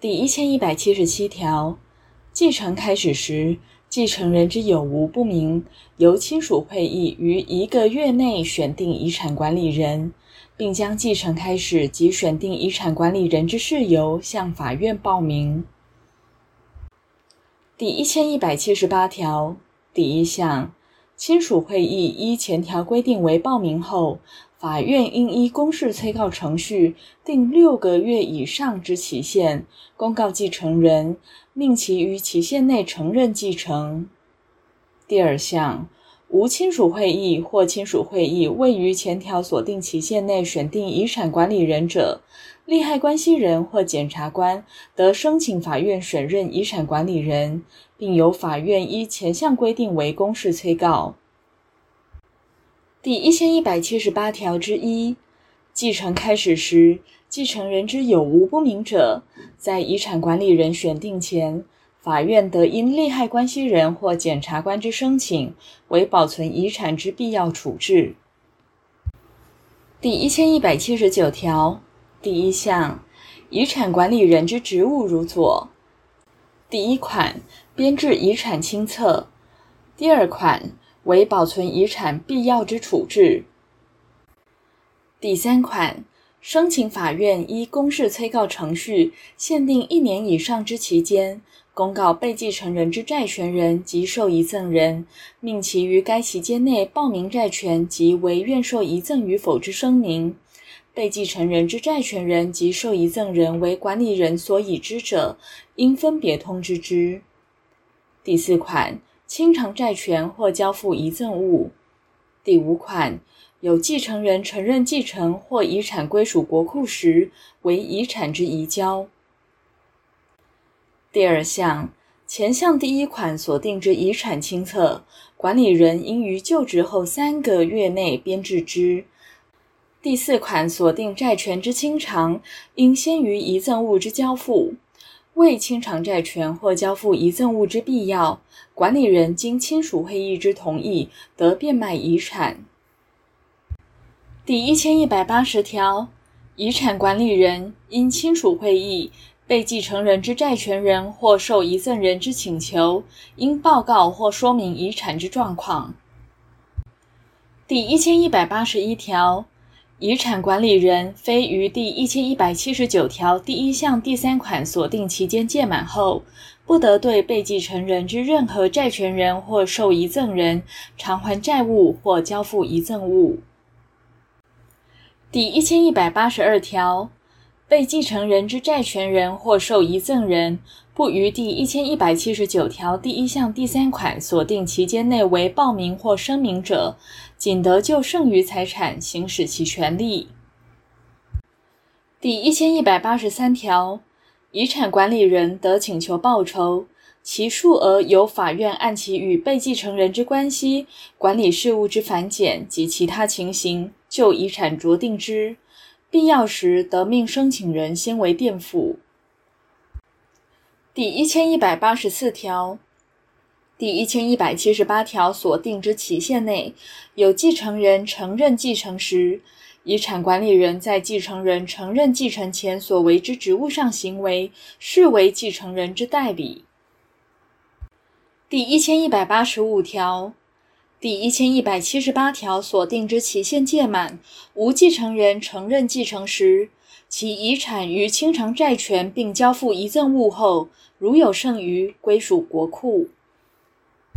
第一千一百七十七条，继承开始时，继承人之有无不明，由亲属会议于一个月内选定遗产管理人，并将继承开始及选定遗产管理人之事由向法院报明。第一千一百七十八条第一项，亲属会议依前条规定为报名后，法院应依公示催告程序，定六个月以上之期限，公告继承人，命其于期限内承认继承。第二项，无亲属会议或亲属会议未于前条所定期限内选定遗产管理人者，利害关系人或检察官得申请法院选任遗产管理人，并由法院依前项规定为公示催告。第一千一百七十八条之一，继承开始时，继承人之有无不明者，在遗产管理人选定前，法院得因利害关系人或检察官之申请，为保存遗产之必要处置。第一千一百七十九条第一项，遗产管理人之职务如左：第一款，编制遗产清册；第二款。为保存遗产必要之处置。第三款，申请法院依公示催告程序，限定一年以上之期间，公告被继承人之债权人及受遗赠人，命其于该期间内报名债权及为愿受遗赠与否之声明。被继承人之债权人及受遗赠人为管理人所已知者，应分别通知之。第四款。清偿债权或交付遗赠物。第五款，有继承人承认继承或遗产归属国库时，为遗产之移交。第二项，前项第一款所定之遗产清册，管理人应于就职后三个月内编制之。第四款锁定债权之清偿，应先于遗赠物之交付。未清偿债权或交付遗赠物之必要，管理人经亲属会议之同意，得变卖遗产。第一千一百八十条，遗产管理人因亲属会议、被继承人之债权人或受遗赠人之请求，应报告或说明遗产之状况。第一千一百八十一条。遗产管理人非于第一千一百七十九条第一项第三款锁定期间届满后，不得对被继承人之任何债权人或受遗赠人偿还债务或交付遗赠物。第一千一百八十二条，被继承人之债权人或受遗赠人，不于第一千一百七十九条第一项第三款所定期间内为报名或声明者，仅得就剩余财产行使其权利。第一千一百八十三条，遗产管理人得请求报酬，其数额由法院按其与被继承人之关系、管理事务之繁简及其他情形，就遗产酌定之。必要时，得命申请人先为垫付。第一千一百八十四条。第一千一百七十八条所定之期限内，有继承人承认继承时，遗产管理人在继承人承认继承前所为之职务上行为，视为继承人之代理。第一千一百八十五条、第一千一百七十八条所定之期限届满，无继承人承认继承时，其遗产于清偿债权并交付遗赠物后，如有剩余，归属国库。